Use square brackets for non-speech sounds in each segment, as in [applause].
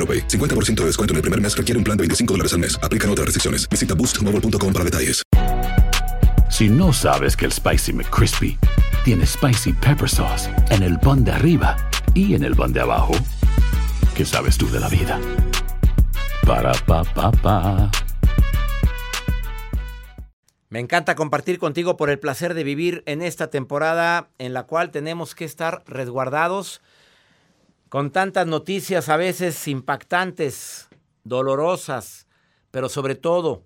AroPay. 50% de descuento en el primer mes requiere un plan de 25 dólares al mes. Aplican otras restricciones. Visita boostmobile.com para detalles. Si no sabes que el Spicy McCrispy tiene Spicy Pepper Sauce en el pan de arriba y en el pan de abajo, ¿qué sabes tú de la vida? Para, pa, pa, pa. Me encanta compartir contigo por el placer de vivir en esta temporada en la cual tenemos que estar resguardados con tantas noticias a veces impactantes, dolorosas, pero sobre todo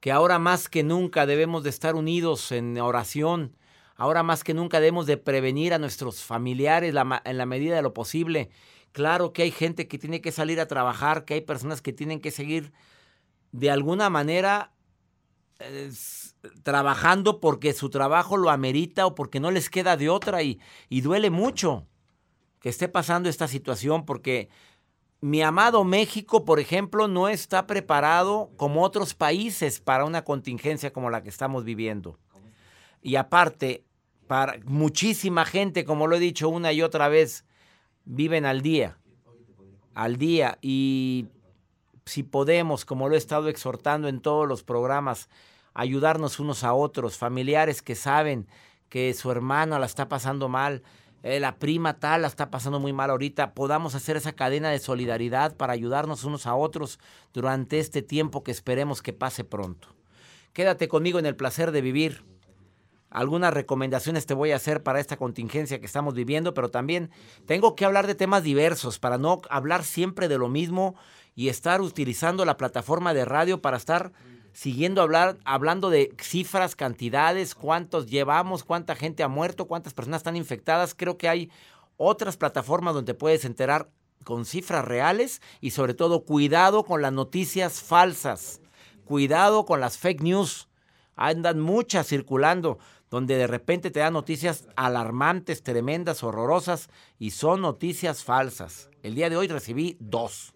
que ahora más que nunca debemos de estar unidos en oración, ahora más que nunca debemos de prevenir a nuestros familiares en la medida de lo posible. Claro que hay gente que tiene que salir a trabajar, que hay personas que tienen que seguir de alguna manera trabajando porque su trabajo lo amerita o porque no les queda de otra y, y duele mucho que esté pasando esta situación porque mi amado México, por ejemplo, no está preparado como otros países para una contingencia como la que estamos viviendo. Y aparte, para muchísima gente, como lo he dicho una y otra vez, viven al día, al día. Y si podemos, como lo he estado exhortando en todos los programas, ayudarnos unos a otros, familiares que saben que su hermano la está pasando mal, eh, la prima tal la está pasando muy mal ahorita, podamos hacer esa cadena de solidaridad para ayudarnos unos a otros durante este tiempo que esperemos que pase pronto. Quédate conmigo en el placer de vivir. Algunas recomendaciones te voy a hacer para esta contingencia que estamos viviendo, pero también tengo que hablar de temas diversos para no hablar siempre de lo mismo y estar utilizando la plataforma de radio para estar siguiendo hablar, hablando de cifras, cantidades, cuántos llevamos, cuánta gente ha muerto, cuántas personas están infectadas. Creo que hay otras plataformas donde puedes enterar con cifras reales y sobre todo cuidado con las noticias falsas, cuidado con las fake news. Andan muchas circulando donde de repente te dan noticias alarmantes, tremendas, horrorosas y son noticias falsas. El día de hoy recibí dos.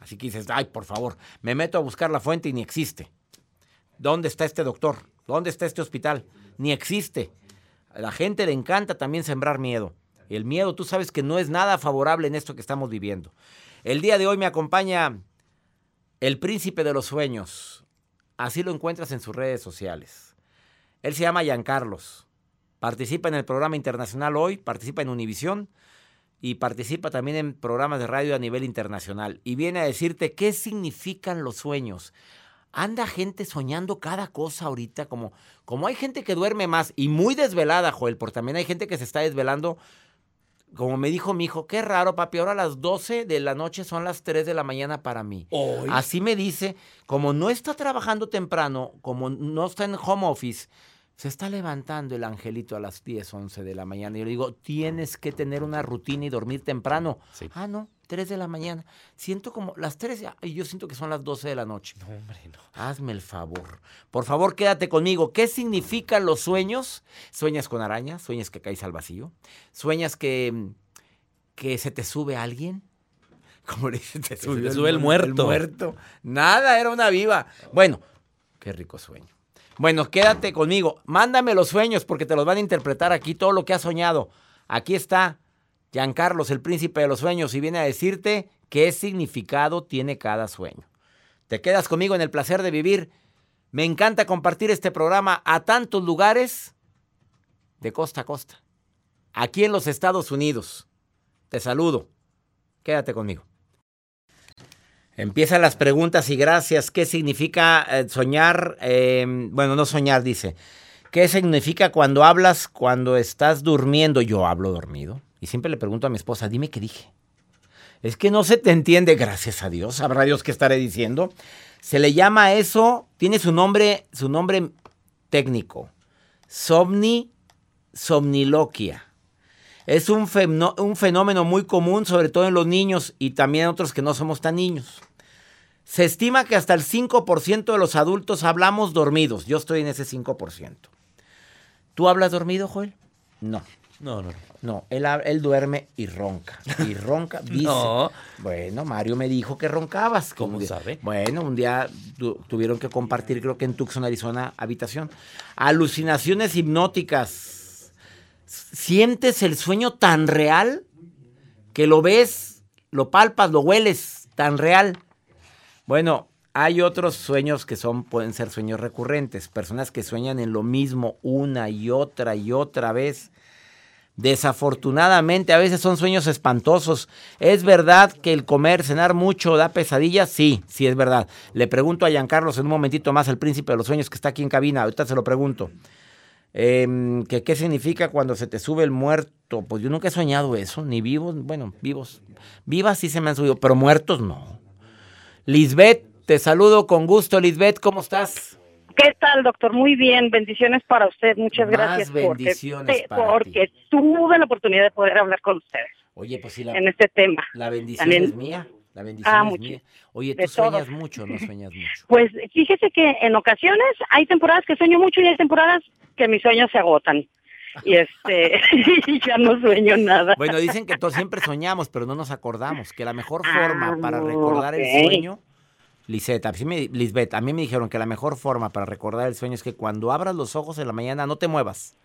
Así que dices, ay, por favor, me meto a buscar la fuente y ni existe. ¿Dónde está este doctor? ¿Dónde está este hospital? Ni existe. A la gente le encanta también sembrar miedo. El miedo, tú sabes que no es nada favorable en esto que estamos viviendo. El día de hoy me acompaña el príncipe de los sueños. Así lo encuentras en sus redes sociales. Él se llama Giancarlos. Participa en el programa internacional hoy, participa en Univisión y participa también en programas de radio a nivel internacional. Y viene a decirte qué significan los sueños anda gente soñando cada cosa ahorita, como, como hay gente que duerme más y muy desvelada, Joel, porque también hay gente que se está desvelando. Como me dijo mi hijo, qué raro, papi, ahora las 12 de la noche son las 3 de la mañana para mí. Así me dice, como no está trabajando temprano, como no está en home office, se está levantando el angelito a las 10, 11 de la mañana. Y yo le digo, tienes que tener una rutina y dormir temprano. Ah, no, 3 de la mañana. Siento como las 3 y yo siento que son las 12 de la noche. No, hombre, no. Hazme el favor. Por favor, quédate conmigo. ¿Qué significan los sueños? ¿Sueñas con arañas? ¿Sueñas que caes al vacío? ¿Sueñas que, que se te sube alguien? [laughs] Como le dice, te sube, el, muerto. el muerto. Nada, era una viva. Bueno, Qué rico sueño. Bueno, quédate conmigo. Mándame los sueños porque te los van a interpretar aquí todo lo que has soñado. Aquí está Giancarlos, el príncipe de los sueños, y viene a decirte qué significado tiene cada sueño. Te quedas conmigo en el placer de vivir. Me encanta compartir este programa a tantos lugares de costa a costa. Aquí en los Estados Unidos. Te saludo. Quédate conmigo. Empiezan las preguntas y gracias. ¿Qué significa eh, soñar? Eh, bueno, no soñar, dice. ¿Qué significa cuando hablas cuando estás durmiendo? Yo hablo dormido. Y siempre le pregunto a mi esposa, dime qué dije. Es que no se te entiende, gracias a Dios. Sabrá Dios qué estaré diciendo. Se le llama eso, tiene su nombre, su nombre técnico. Somni, somniloquia. Es un, un fenómeno muy común, sobre todo en los niños y también en otros que no somos tan niños. Se estima que hasta el 5% de los adultos hablamos dormidos. Yo estoy en ese 5%. ¿Tú hablas dormido, Joel? No. No, no. No, él, él duerme y ronca. Y [laughs] ronca. Dice. no. Bueno, Mario me dijo que roncabas. ¿Cómo sabe? Bueno, un día tuvieron que compartir, creo que en Tucson, Arizona, habitación. Alucinaciones hipnóticas. ¿Sientes el sueño tan real que lo ves, lo palpas, lo hueles tan real? Bueno, hay otros sueños que son, pueden ser sueños recurrentes, personas que sueñan en lo mismo una y otra y otra vez. Desafortunadamente, a veces son sueños espantosos. ¿Es verdad que el comer, cenar mucho da pesadillas? Sí, sí es verdad. Le pregunto a Giancarlos en un momentito más, el príncipe de los sueños que está aquí en cabina. Ahorita se lo pregunto. Em, ¿Qué significa cuando se te sube el muerto? Pues yo nunca he soñado eso, ni vivos, bueno, vivos. Vivas sí se me han subido, pero muertos no. Lisbeth, te saludo con gusto. Lisbeth, ¿cómo estás? ¿Qué tal, doctor? Muy bien, bendiciones para usted. Muchas gracias bendiciones porque, porque tuve la oportunidad de poder hablar con ustedes. Oye, pues sí, la, en este tema. La bendición es mía. La bendición ah, es mía. Oye, ¿tú sueñas mucho o no sueñas mucho? Pues fíjese que en ocasiones hay temporadas que sueño mucho y hay temporadas que mis sueños se agotan. Y este, [laughs] ya no sueño nada. Bueno, dicen que todos siempre soñamos, pero no nos acordamos. Que la mejor forma para ah, recordar el sueño, Lisette, a mí, Lisbeth, a mí me dijeron que la mejor forma para recordar el sueño es que cuando abras los ojos en la mañana no te muevas.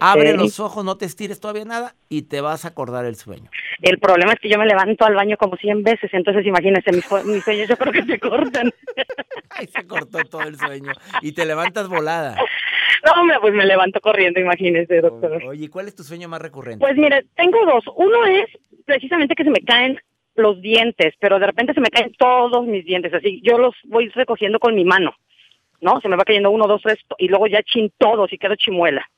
Abre los ojos, no te estires todavía nada y te vas a acordar el sueño. El problema es que yo me levanto al baño como 100 veces, entonces imagínese, mis, mis sueños yo creo que se cortan. [laughs] Ay, se cortó todo el sueño. Y te levantas volada. No, hombre, pues me levanto corriendo, imagínese, doctor. Oye, ¿cuál es tu sueño más recurrente? Pues mire, tengo dos. Uno es precisamente que se me caen los dientes, pero de repente se me caen todos mis dientes, así yo los voy recogiendo con mi mano, ¿no? Se me va cayendo uno, dos, tres, y luego ya chin todos y quedo chimuela.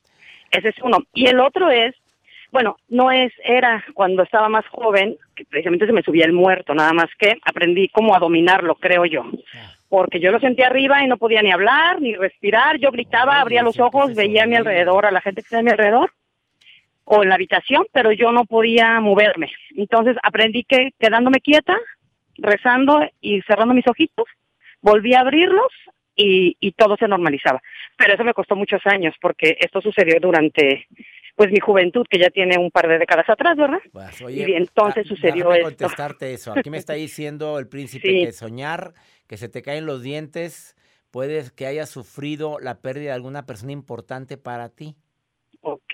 Ese es uno. Y el otro es, bueno, no es, era cuando estaba más joven, que precisamente se me subía el muerto, nada más que aprendí cómo a dominarlo, creo yo. Porque yo lo sentía arriba y no podía ni hablar, ni respirar, yo gritaba, abría los ojos, veía a mi alrededor, a la gente que estaba a mi alrededor, o en la habitación, pero yo no podía moverme. Entonces aprendí que quedándome quieta, rezando y cerrando mis ojitos, volví a abrirlos y, y todo se normalizaba. Pero eso me costó muchos años porque esto sucedió durante pues mi juventud, que ya tiene un par de décadas atrás, ¿verdad? Pues, y entonces ah, sucedió esto. contestarte eso. Aquí me está [laughs] diciendo el príncipe que soñar, que se te caen los dientes, puedes que hayas sufrido la pérdida de alguna persona importante para ti. Ok,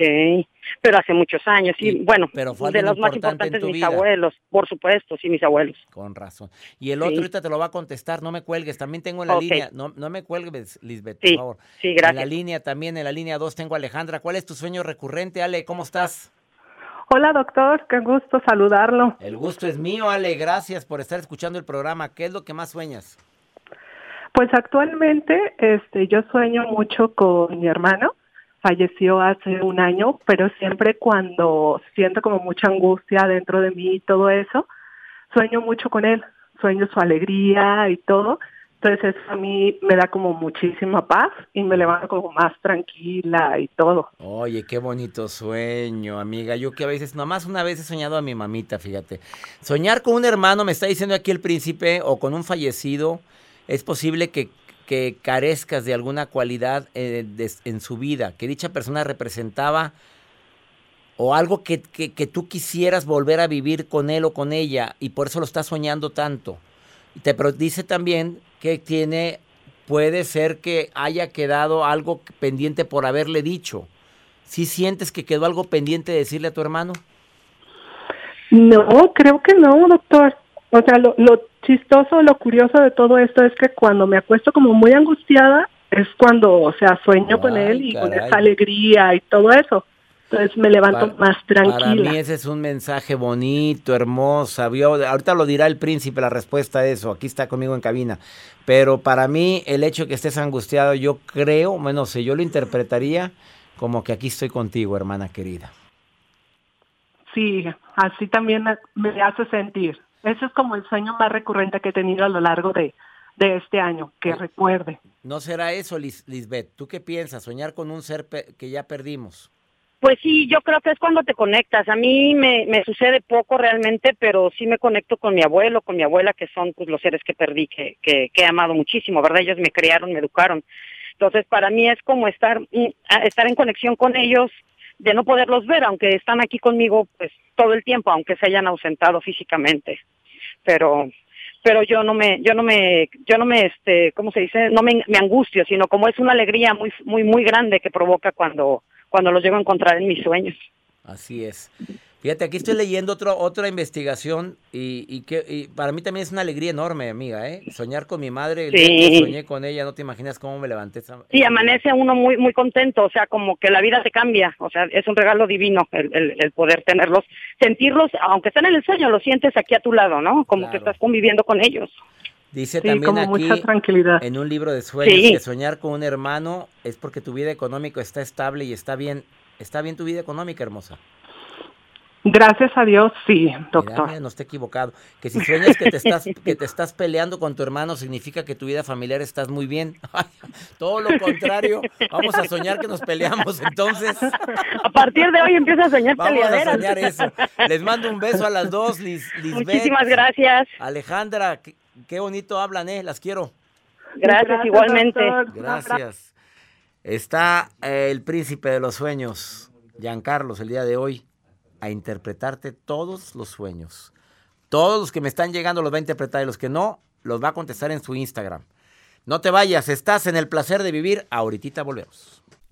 pero hace muchos años, sí, bueno, pero de los más importantes mis abuelos, por supuesto, sí, mis abuelos. Con razón. Y el otro ahorita te lo va a contestar, no me cuelgues, también tengo en la línea, no, no me cuelgues, Lisbeth, por favor. Sí, gracias. En la línea también, en la línea 2 tengo a Alejandra. ¿Cuál es tu sueño recurrente, Ale? ¿Cómo estás? Hola, doctor, qué gusto saludarlo. El gusto es mío, Ale, gracias por estar escuchando el programa. ¿Qué es lo que más sueñas? Pues actualmente este yo sueño mucho con mi hermano falleció hace un año, pero siempre cuando siento como mucha angustia dentro de mí y todo eso, sueño mucho con él, sueño su alegría y todo. Entonces eso a mí me da como muchísima paz y me levanto como más tranquila y todo. Oye, qué bonito sueño, amiga. Yo que a veces, nomás una vez he soñado a mi mamita, fíjate. Soñar con un hermano, me está diciendo aquí el príncipe, o con un fallecido, es posible que que carezcas de alguna cualidad eh, en su vida, que dicha persona representaba o algo que, que, tú quisieras volver a vivir con él o con ella y por eso lo estás soñando tanto. Te dice también que tiene puede ser que haya quedado algo pendiente por haberle dicho. ¿Sí sientes que quedó algo pendiente de decirle a tu hermano? No, creo que no, doctor. O sea, lo, lo chistoso, lo curioso de todo esto es que cuando me acuesto como muy angustiada, es cuando, o sea, sueño con él y con esa alegría y todo eso. Entonces me levanto más tranquila. Para mí ese es un mensaje bonito, hermoso. ahorita lo dirá el príncipe la respuesta a eso. Aquí está conmigo en cabina. Pero para mí el hecho de que estés angustiado, yo creo, bueno, sé, yo lo interpretaría como que aquí estoy contigo, hermana querida. Sí, así también me hace sentir. Ese es como el sueño más recurrente que he tenido a lo largo de, de este año, que recuerde. ¿No será eso, Lisbeth? ¿Tú qué piensas? Soñar con un ser que ya perdimos. Pues sí, yo creo que es cuando te conectas. A mí me, me sucede poco realmente, pero sí me conecto con mi abuelo, con mi abuela, que son pues, los seres que perdí, que, que, he amado muchísimo, ¿verdad? Ellos me criaron, me educaron. Entonces, para mí es como estar, mm, estar en conexión con ellos, de no poderlos ver, aunque están aquí conmigo pues todo el tiempo, aunque se hayan ausentado físicamente. Pero pero yo no me yo no me yo no me este cómo se dice no me, me angustio sino como es una alegría muy muy muy grande que provoca cuando cuando los llego a encontrar en mis sueños. Así es. Fíjate, aquí estoy leyendo otro, otra investigación y, que para mí también es una alegría enorme, amiga, ¿eh? Soñar con mi madre, sí. soñé con ella, no te imaginas cómo me levanté. Sí, amanece uno muy muy contento, o sea, como que la vida te cambia, o sea, es un regalo divino el, el, poder tenerlos, sentirlos, aunque estén en el sueño, lo sientes aquí a tu lado, ¿no? Como que estás conviviendo con ellos. Dice también aquí en un libro de sueños que soñar con un hermano es porque tu vida económica está estable y está bien. Está bien tu vida económica, hermosa. Gracias a Dios, sí, doctor. no esté equivocado. Que si sueñas que te estás que te estás peleando con tu hermano significa que tu vida familiar estás muy bien. [laughs] Todo lo contrario. Vamos a soñar que nos peleamos entonces. A partir de hoy empieza a soñar Vamos a soñar eso. Les mando un beso a las dos, Liz, Muchísimas gracias. Alejandra, Qué bonito hablan, ¿eh? Las quiero. Gracias, igualmente. Gracias. Está eh, el príncipe de los sueños, Giancarlos, el día de hoy, a interpretarte todos los sueños. Todos los que me están llegando los va a interpretar y los que no, los va a contestar en su Instagram. No te vayas, estás en el placer de vivir. Ahorita volvemos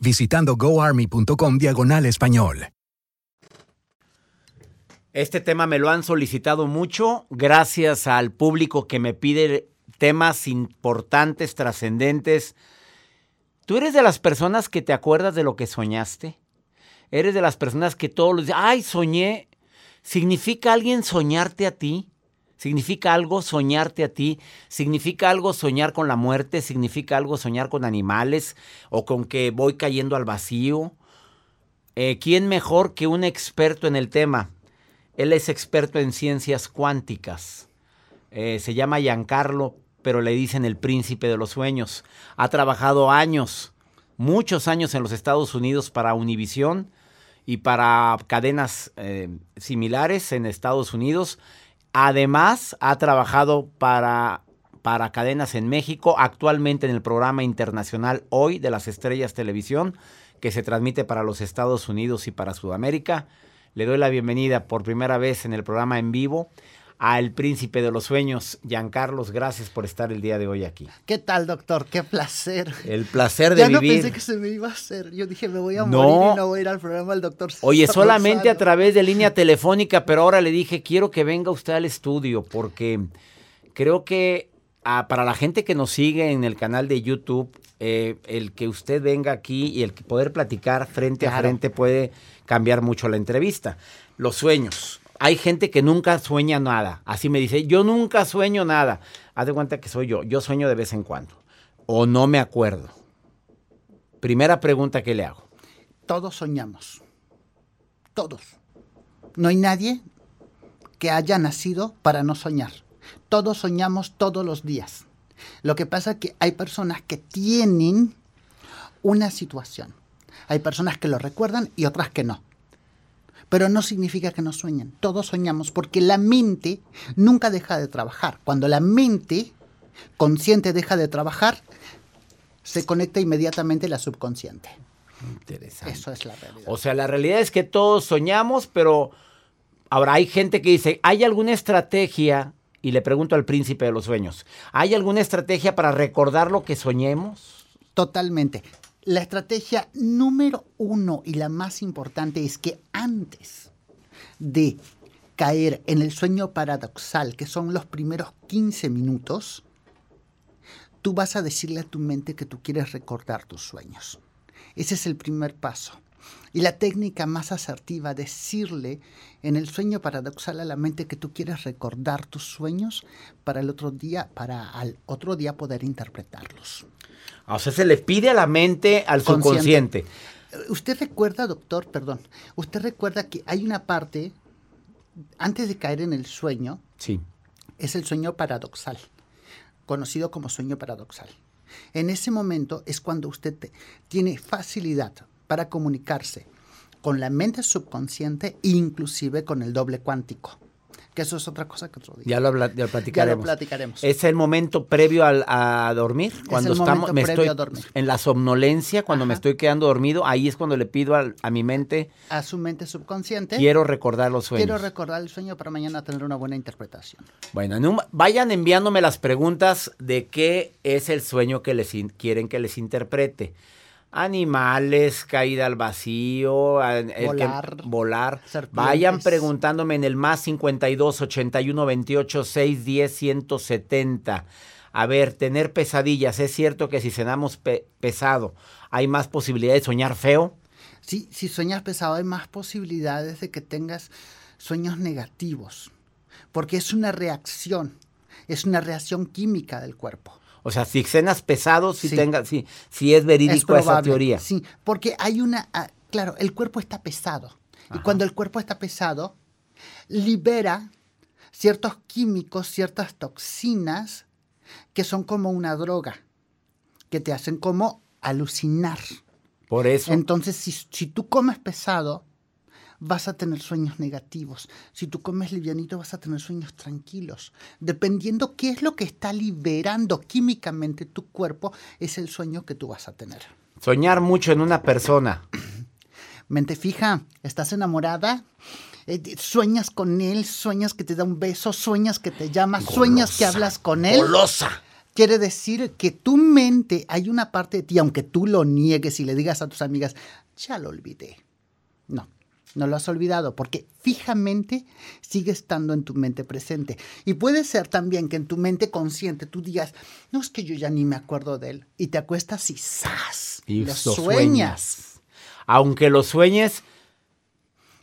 visitando goarmy.com diagonal español. Este tema me lo han solicitado mucho gracias al público que me pide temas importantes, trascendentes. ¿Tú eres de las personas que te acuerdas de lo que soñaste? ¿Eres de las personas que todos los días, ay, soñé? ¿Significa alguien soñarte a ti? Significa algo soñarte a ti, significa algo soñar con la muerte, significa algo soñar con animales o con que voy cayendo al vacío. Eh, ¿Quién mejor que un experto en el tema? Él es experto en ciencias cuánticas. Eh, se llama Giancarlo, pero le dicen el príncipe de los sueños. Ha trabajado años, muchos años en los Estados Unidos para Univision y para cadenas eh, similares en Estados Unidos Además, ha trabajado para, para cadenas en México, actualmente en el programa internacional Hoy de las Estrellas Televisión, que se transmite para los Estados Unidos y para Sudamérica. Le doy la bienvenida por primera vez en el programa en vivo al príncipe de los sueños, Giancarlos. Gracias por estar el día de hoy aquí. ¿Qué tal, doctor? Qué placer. El placer de ya vivir. no pensé que se me iba a hacer. Yo dije, me voy a morir y no voy a ir al programa del doctor. Oye, solamente a través de línea telefónica, pero ahora le dije, quiero que venga usted al estudio porque creo que ah, para la gente que nos sigue en el canal de YouTube, eh, el que usted venga aquí y el que poder platicar frente a frente puede cambiar mucho la entrevista. Los sueños. Hay gente que nunca sueña nada. Así me dice, yo nunca sueño nada. Haz de cuenta que soy yo. Yo sueño de vez en cuando. O no me acuerdo. Primera pregunta que le hago. Todos soñamos. Todos. No hay nadie que haya nacido para no soñar. Todos soñamos todos los días. Lo que pasa es que hay personas que tienen una situación. Hay personas que lo recuerdan y otras que no. Pero no significa que no sueñen. Todos soñamos porque la mente nunca deja de trabajar. Cuando la mente consciente deja de trabajar, se conecta inmediatamente la subconsciente. Interesante. Eso es la realidad. O sea, la realidad es que todos soñamos, pero ahora hay gente que dice, ¿hay alguna estrategia? Y le pregunto al príncipe de los sueños, ¿hay alguna estrategia para recordar lo que soñemos? Totalmente. La estrategia número uno y la más importante es que antes de caer en el sueño paradoxal, que son los primeros 15 minutos, tú vas a decirle a tu mente que tú quieres recordar tus sueños. Ese es el primer paso. Y la técnica más asertiva, decirle en el sueño paradoxal a la mente que tú quieres recordar tus sueños para el otro día, para al otro día poder interpretarlos. O sea, se le pide a la mente, al Consciente. subconsciente. Usted recuerda, doctor, perdón, usted recuerda que hay una parte, antes de caer en el sueño, Sí. es el sueño paradoxal, conocido como sueño paradoxal. En ese momento es cuando usted te- tiene facilidad para comunicarse con la mente subconsciente e inclusive con el doble cuántico, que eso es otra cosa que otro día. Ya lo, habla- ya lo platicaremos. platicaremos. Es el momento previo al- a dormir, cuando el estamos me previo estoy a dormir. en la somnolencia, cuando me estoy quedando dormido, ahí es cuando le pido a mi mente, A su mente subconsciente. quiero recordar los sueños. Quiero recordar el sueño para mañana tener una buena interpretación. Bueno, en un- vayan enviándome las preguntas de qué es el sueño que les in- quieren que les interprete. Animales, caída al vacío, que- Volar. volar. Vayan preguntándome en el más 52 81 28 610 170. A ver, tener pesadillas. ¿Es cierto que si cenamos pe- pesado hay más posibilidad de soñar feo? Sí, si sueñas pesado hay más posibilidades de que tengas sueños negativos, porque es una reacción, es una reacción química del cuerpo. O sea, si cenas pesado, si, Sí. tenga, si, si es verídico esa probable, teoría. Sí, porque hay una, ah, claro, el cuerpo está pesado. Y cuando el cuerpo está pesado, libera ciertos químicos, ciertas toxinas que son como una droga, que te hacen como alucinar. Por eso. Entonces, si, si tú comes pesado, vas a tener sueños negativos. Si tú comes livianito, vas a tener sueños tranquilos. Dependiendo qué es lo que está liberando químicamente tu cuerpo, es el sueño que tú vas a tener. Soñar mucho en una persona. [clears throat] Mente fija, ¿estás enamorada? Eh, sueñas con él, sueñas que te da un beso, sueñas que te llama, sueñas que hablas con él. Golosa. Quiere decir que tu mente, hay una parte de ti, aunque tú lo niegues y le digas a tus amigas, ya lo olvidé. No, no lo has olvidado, porque fijamente sigue estando en tu mente presente. Y puede ser también que en tu mente consciente tú digas, no es que yo ya ni me acuerdo de él, y te acuestas y ¡zas! Y lo sueñas. sueñas. Aunque lo sueñes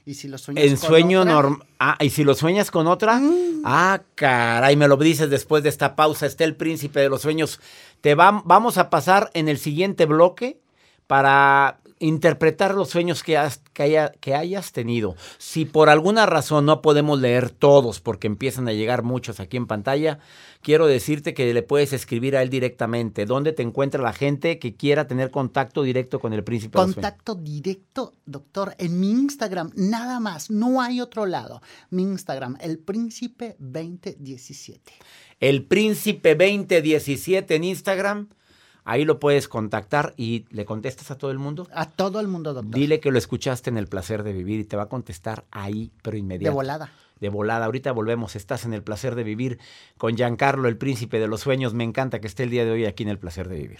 Y si lo sueñas en con sueño otra, normal. Ah, y si lo sueñas con otra. Ah, caray, me lo dices después de esta pausa. Está el príncipe de los sueños. Te vam- vamos a pasar en el siguiente bloque para interpretar los sueños que, has, que, haya- que hayas tenido. Si por alguna razón no podemos leer todos porque empiezan a llegar muchos aquí en pantalla, quiero decirte que le puedes escribir a él directamente. ¿Dónde te encuentra la gente que quiera tener contacto directo con el príncipe? Contacto directo, doctor, en mi Instagram, nada más, no hay otro lado. Mi Instagram, el príncipe 2017. El príncipe 2017 en Instagram. Ahí lo puedes contactar y le contestas a todo el mundo. A todo el mundo, doctor. Dile que lo escuchaste en el placer de vivir y te va a contestar ahí, pero de inmediato. volada. de volada. Ahorita volvemos. Estás en el placer de vivir con Giancarlo, el príncipe de los sueños. Me encanta que esté el día de hoy aquí en el placer de vivir.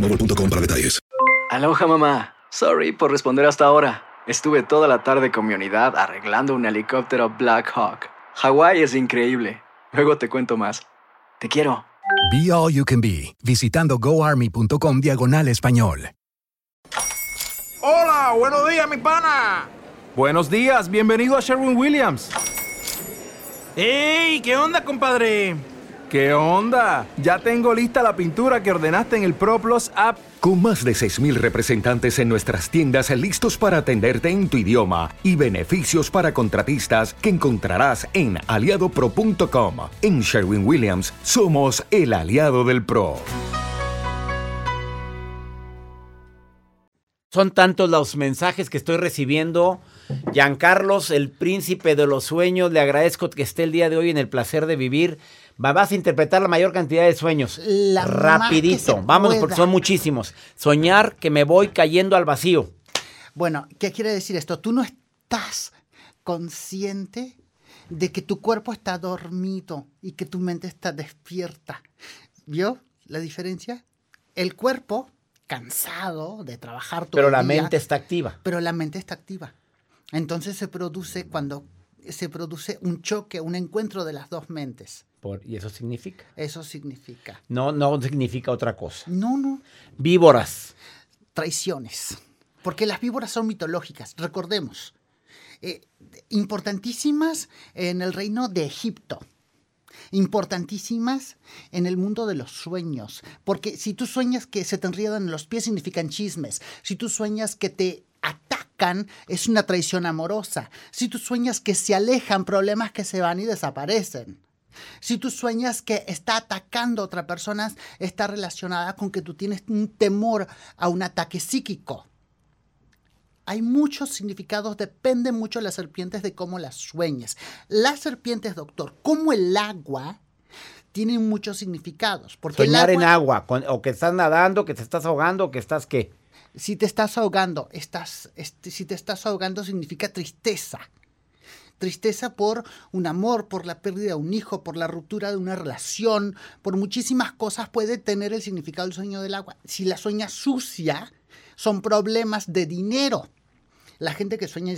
boostmobile.com para detalles. Aloha mamá. Sorry por responder hasta ahora. Estuve toda la tarde con mi unidad arreglando un helicóptero Black Hawk. Hawái es increíble. Luego te cuento más. Te quiero. Be All You Can Be, visitando goarmy.com diagonal español. Hola, buenos días, mi pana. Buenos días, bienvenido a Sherwin Williams. ¡Ey! ¿Qué onda, compadre? ¿Qué onda? Ya tengo lista la pintura que ordenaste en el ProPlus app. Con más de 6.000 representantes en nuestras tiendas listos para atenderte en tu idioma y beneficios para contratistas que encontrarás en aliadopro.com. En Sherwin Williams somos el aliado del PRO. Son tantos los mensajes que estoy recibiendo. Giancarlos, el príncipe de los sueños, le agradezco que esté el día de hoy en el placer de vivir. Va- Vas a interpretar la mayor cantidad de sueños. La Rapidito. Vamos, pueda. porque son muchísimos. Soñar que me voy cayendo al vacío. Bueno, ¿qué quiere decir esto? Tú no estás consciente de que tu cuerpo está dormido y que tu mente está despierta. ¿Vio la diferencia? El cuerpo, cansado de trabajar todo Pero la día, mente está activa. pero la mente está activa. Entonces se produce cuando se produce un choque, un encuentro de las dos mentes. Por- y eso significa. Eso significa. No, no significa otra cosa. No, no. Víboras. Traiciones. Porque las víboras son mitológicas, recordemos. Eh, importantísimas en el reino de Egipto. Importantísimas en el mundo de los sueños. Porque si tú sueñas que se te enriedan los pies, significan chismes. Si tú sueñas que te atacan, es una traición amorosa. Si tú sueñas que se alejan, problemas que se van y desaparecen. Si tú sueñas que está atacando a otra persona, está relacionada con que tú tienes un temor a un ataque psíquico. Hay muchos significados, depende mucho de las serpientes de cómo las sueñes. Las serpientes, doctor, como el agua, tienen muchos significados. Porque el Soñar en agua- agua. con- o que estás nadando, que te estás ahogando, o que estás qué. Si te estás ahogando, estás, este, si te estás ahogando significa tristeza. Tristeza por un amor, por la pérdida de un hijo, por la ruptura de una relación, por muchísimas cosas puede tener el significado del sueño del agua. Si la sueña sucia, son problemas de dinero. La gente que sueña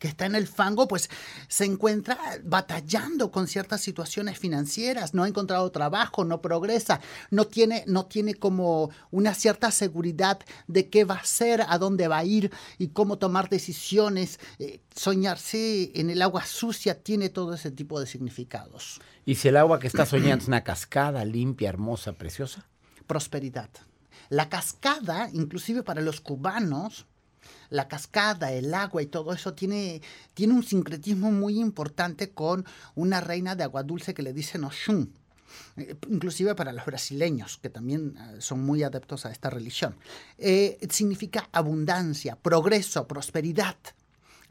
que está en el fango, pues se encuentra batallando con ciertas situaciones financieras, no ha encontrado trabajo, no progresa, no tiene, no tiene como una cierta seguridad de qué va a hacer, a dónde va a ir y cómo tomar decisiones. Eh, soñarse en el agua sucia tiene todo ese tipo de significados. Y si el agua que estás soñando es una cascada limpia, hermosa, preciosa. Prosperidad. La cascada, inclusive para los cubanos, la cascada, el agua y todo eso tiene, tiene un sincretismo muy importante con una reina de agua dulce que le dicen Oshun. eh, inclusive para los brasileños, que también eh, son muy adeptos a esta religión. Eh, significa abundancia, progreso, prosperidad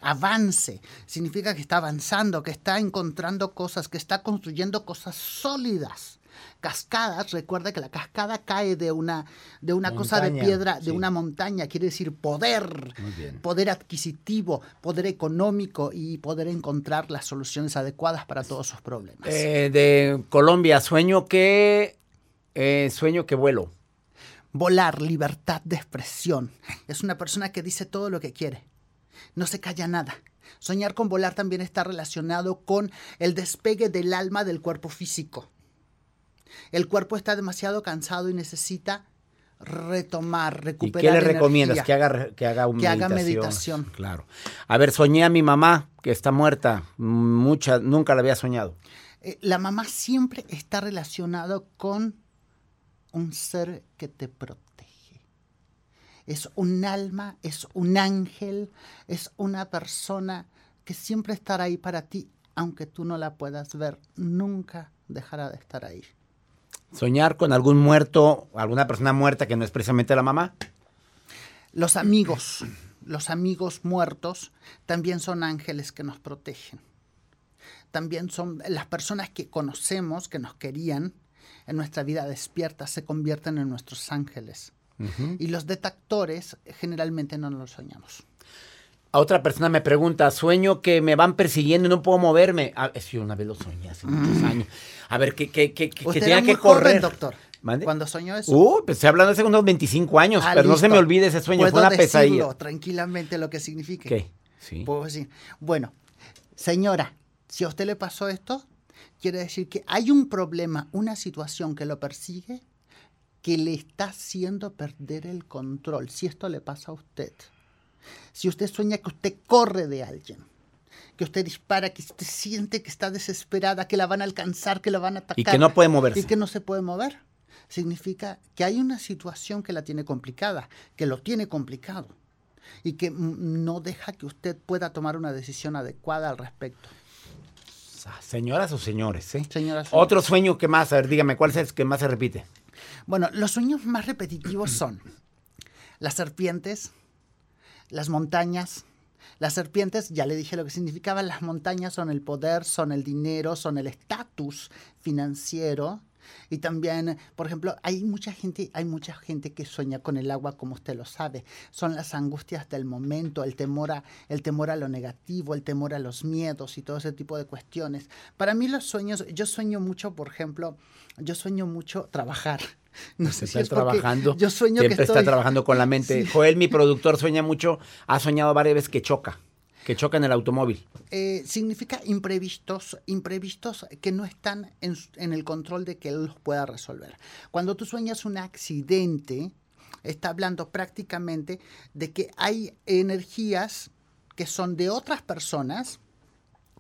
avance, significa que está avanzando, que está encontrando cosas, que está construyendo cosas sólidas. Cascadas, recuerda que la cascada cae de una, de una cosa de piedra, de sí. una montaña, quiere decir poder, poder adquisitivo, poder económico y poder encontrar las soluciones adecuadas para todos sus problemas. Eh, de Colombia, sueño que. eh, sueño que vuelo. Volar, libertad de expresión. Es una persona que dice todo lo que quiere. No se calla nada. Soñar con volar también está relacionado con el despegue del alma del cuerpo físico. El cuerpo está demasiado cansado y necesita retomar, ¿Y recuperar. qué le recomiendas? Que haga, que haga Que haga meditación. Claro. A ver, soñé a mi mamá, que está muerta. Mucha, nunca la había soñado. Eh, La mamá siempre está relacionado con un ser que te protege. Es un alma, es un ángel, es una persona que siempre estará ahí para ti, aunque tú no la puedas ver, nunca dejará de estar ahí. Soñar con algún muerto, alguna persona muerta que no es precisamente la mamá. Los amigos, los amigos muertos, también son ángeles que nos protegen. También son las personas que conocemos, que nos querían, en nuestra vida despierta, se convierten en nuestros ángeles. Y los detectores generalmente no los soñamos. A otra persona me pregunta, sueño que me van persiguiendo y no puedo moverme. Ah, es que una vez lo soñé hace muchos años. A ver, que, que, que, que, que Usted tenía era muy que correr. joven, doctor, ¿Mande? cuando soñó eso. Uh, pues estoy hablando hace unos 25 años, Ah, pero no se me olvide ese sueño, fue Puedo una pesadilla. tranquilamente lo que significa. ¿Qué? Sí. Puedo decir. Bueno, señora, si a usted le pasó esto, quiere decir que hay un problema, una situación que lo persigue que le está haciendo perder el control. Si esto le pasa a usted, si usted sueña que usted corre de alguien, que usted dispara, que usted siente que está desesperada, que la van a alcanzar, que la van a atacar. Y que no puede moverse. Y que no se puede mover. Significa que hay una situación que la tiene complicada, que lo tiene complicado y que no deja que usted pueda tomar una decisión adecuada al respecto. Señoras o señores, ¿eh? Señoras. Otro sueño que más, a ver, dígame, ¿cuál es el que más se repite? Bueno, los sueños más repetitivos son las serpientes, las montañas. Las serpientes, ya le dije lo que significaban, las montañas son el poder, son el dinero, son el estatus financiero. Y también, por ejemplo, hay mucha gente, hay mucha gente que sueña con el agua, como usted lo sabe. Son las angustias del momento, el temor a, el temor a lo negativo, el temor a los miedos y todo ese tipo de cuestiones. Para mí los sueños, yo sueño mucho, por ejemplo, yo sueño mucho trabajar. [laughs] No sé si es trabajando. Yo sueño siempre que estoy... está trabajando con la [laughs] mente. Sí. Joel, mi productor, sueña mucho. Ha soñado varias veces que choca. Que choca en el automóvil. Eh, significa imprevistos, imprevistos que no están en, en el control de que él los pueda resolver. Cuando tú sueñas un accidente, está hablando prácticamente de que hay energías que son de otras personas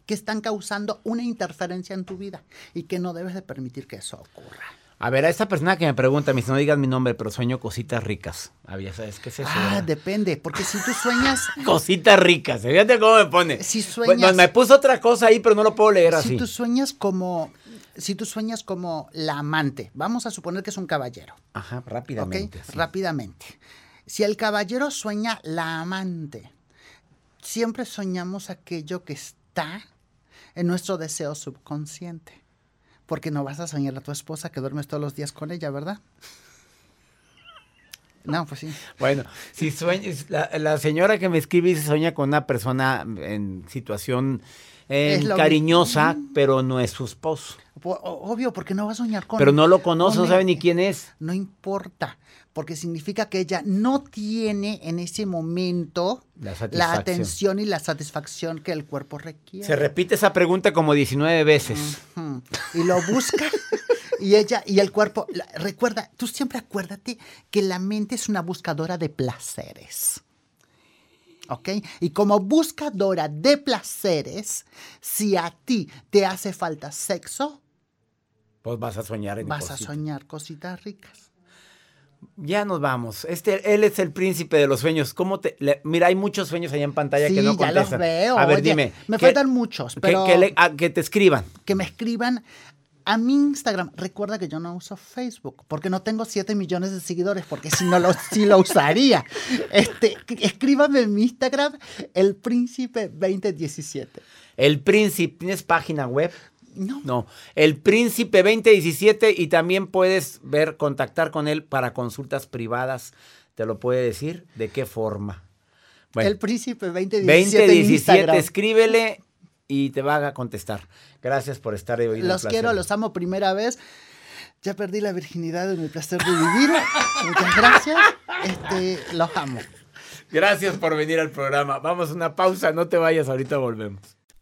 que están causando una interferencia en tu vida y que no debes de permitir que eso ocurra. A ver, a esta persona que me pregunta, me dice, no digas mi nombre, pero sueño cositas ricas. Ah, ya sabes, ¿qué es eso? Ah, depende, porque si tú sueñas, [laughs] Cositas ricas, ¿eh? fíjate cómo me pone. Si Bueno, sueñas- me puso otra cosa ahí, pero no lo puedo leer así. si tú sueñas como, si tú sueñas como la amante, vamos a suponer que es un caballero. Ajá, rápidamente. sí. Rápidamente. Si el caballero sueña la amante, siempre soñamos aquello que está en nuestro deseo subconsciente. Porque no vas a soñar a tu esposa que duermes todos los días con ella, ¿verdad? No, pues sí. Bueno, si sueñas, la, la señora que me escribe dice sueña con una persona en situación eh, cariñosa, pero no es su esposo. Obvio, porque no va a soñar con Pero no lo conoce, no sabe ni quién es. No importa, porque significa que ella no tiene en ese momento La atención y la satisfacción que el cuerpo requiere. Se repite esa pregunta como 19 veces. Y lo busca [laughs] y ella y el cuerpo la- recuerda, tú siempre acuérdate que la mente es una buscadora de placeres. ¿Ok? Y como buscadora de placeres, si a ti te hace falta sexo, Pues vas a soñar en vas a soñar cositas ricas. Ya nos vamos. Este, él es el príncipe de los sueños. ¿Cómo te, le- mira, hay muchos sueños allá en pantalla Sí, que no ya los contestan. veo. A ver, Oye, dime. me ¿qué- faltan muchos, pero- le- ah, que te escriban. Que me escriban a mi Instagram. Recuerda que yo no uso Facebook porque no tengo 7 millones de seguidores, porque si no lo, sí lo usaría. Este, escríbame en mi Instagram, el príncipe 2017. El príncipe, ¿tienes página web? No. No. El príncipe 2017 y también puedes ver, contactar con él para consultas privadas. ¿Te lo puede decir? ¿De qué forma? el príncipe 2017. 2017, escríbele y te va a contestar. Gracias por estar hoy. Los quiero, los amo primera vez. Ya perdí la virginidad en el placer de vivir. Muchas gracias. Este, los amo. Gracias por venir al programa. Vamos a una pausa, no te vayas, ahorita volvemos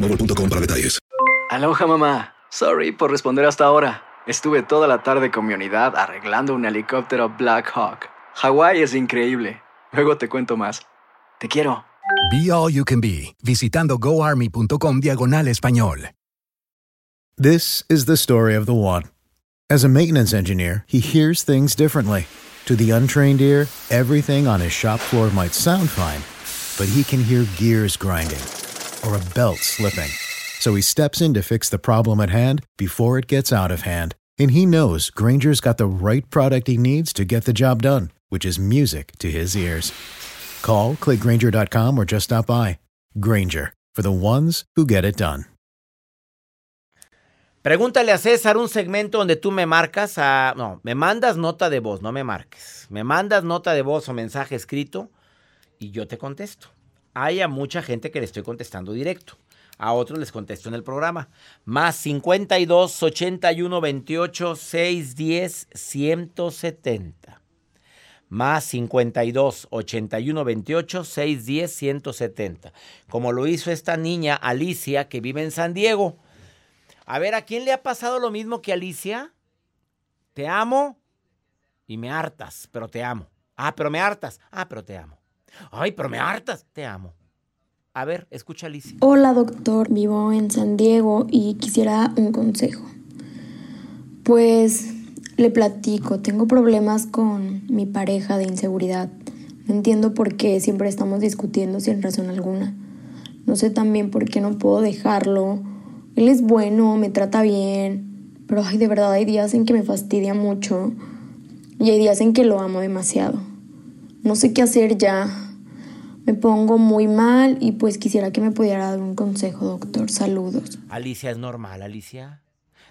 boostmobile.com para detalles. Aloha mamá. Sorry por responder hasta ahora. Estuve toda la tarde con mi unidad arreglando un helicóptero Black Hawk. Hawái es increíble. Luego te cuento más. Te quiero. Be All You Can Be, visitando goarmy.com diagonal español. This is the story of the one. As a maintenance engineer, he hears things differently. To the untrained ear, everything on his shop floor might sound fine, but he can hear gears grinding or a belt slipping. So he steps in to fix the problem at hand before it gets out of hand. And he knows Granger's got the right product he needs to get the job done, which is music to his ears. Call, clickgranger.com, or just stop by. Granger, for the ones who get it done. Pregúntale a César un segmento donde tú me marcas a. No, me mandas nota de voz, no me marques. Me mandas nota de voz o mensaje escrito y yo te contesto hay a mucha gente que le estoy contestando directo. A otros les contesto en el programa. Más 52 81 28 610 170. Más 52 81 28 610 170. Como lo hizo esta niña Alicia que vive en San Diego. A ver, ¿a quién le ha pasado lo mismo que Alicia? Te amo y me hartas, pero te amo. Ah, pero me hartas. Ah, pero te amo. Ay, pero me hartas. Te amo. A ver, escucha Alicia. Hola, doctor. Vivo en San Diego y quisiera un consejo. Pues le platico, tengo problemas con mi pareja de inseguridad. No entiendo por qué siempre estamos discutiendo sin razón alguna. No sé también por qué no puedo dejarlo. Él es bueno, me trata bien, pero ay, de verdad hay días en que me fastidia mucho y hay días en que lo amo demasiado. No sé qué hacer ya me pongo muy mal y pues quisiera que me pudiera dar un consejo, doctor. Saludos. Alicia, ¿es normal, Alicia?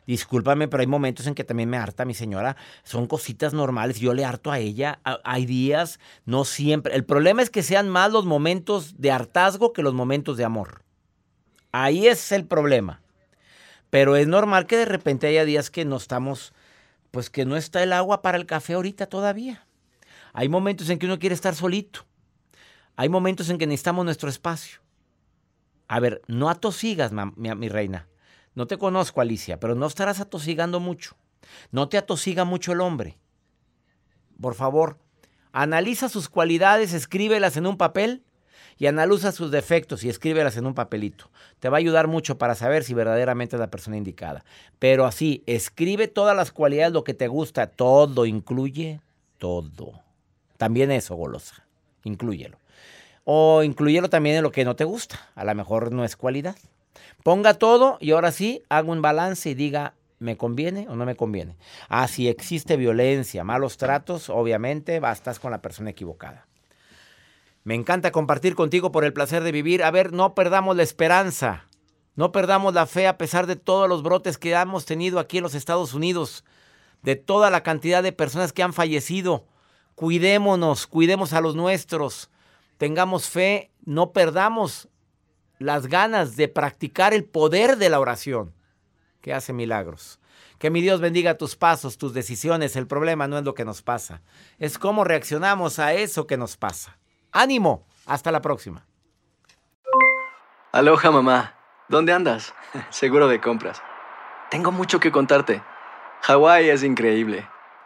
Discúlpame, pero hay momentos en que también me harta mi señora. Son cositas normales. Yo le harto a ella. Hay días, no siempre. El problema es que sean más los momentos de hartazgo que los momentos de amor. Ahí es el problema. Pero es normal que de repente haya días que no estamos, pues que no está el agua para el café ahorita todavía. Hay momentos en que uno quiere estar solito. Hay momentos en que necesitamos nuestro espacio. A ver, no atosigas, mi, reina. No te conozco, Alicia, pero no estarás atosigando mucho. No te atosiga mucho el hombre. Por favor, analiza sus cualidades, escríbelas en un papel y analiza sus defectos y escríbelas en un papelito. Te va a ayudar mucho para saber si verdaderamente es la persona indicada. Pero así, escribe todas las cualidades, lo que te gusta, todo, incluye todo. También eso, golosa, incluyelo. O incluyelo también en lo que no te gusta. A lo mejor no es cualidad. Ponga todo y ahora sí, haga un balance y diga, ¿me conviene o no me conviene? Ah, si existe violencia, malos tratos, obviamente bastas con la persona equivocada. Me encanta compartir contigo por el placer de vivir. A ver, no perdamos la esperanza. No perdamos la fe a pesar de todos los brotes que hemos tenido aquí en los Estados Unidos, de toda la cantidad de personas que han fallecido. Cuidémonos, cuidemos a los nuestros, tengamos fe, no perdamos las ganas de practicar el poder de la oración, que hace milagros. Que mi Dios bendiga tus pasos, tus decisiones. El problema no es lo que nos pasa, es cómo reaccionamos a eso que nos pasa. Ánimo, hasta la próxima. Aloha mamá, ¿dónde andas? [laughs] Seguro de compras. Tengo mucho que contarte. Hawái es increíble.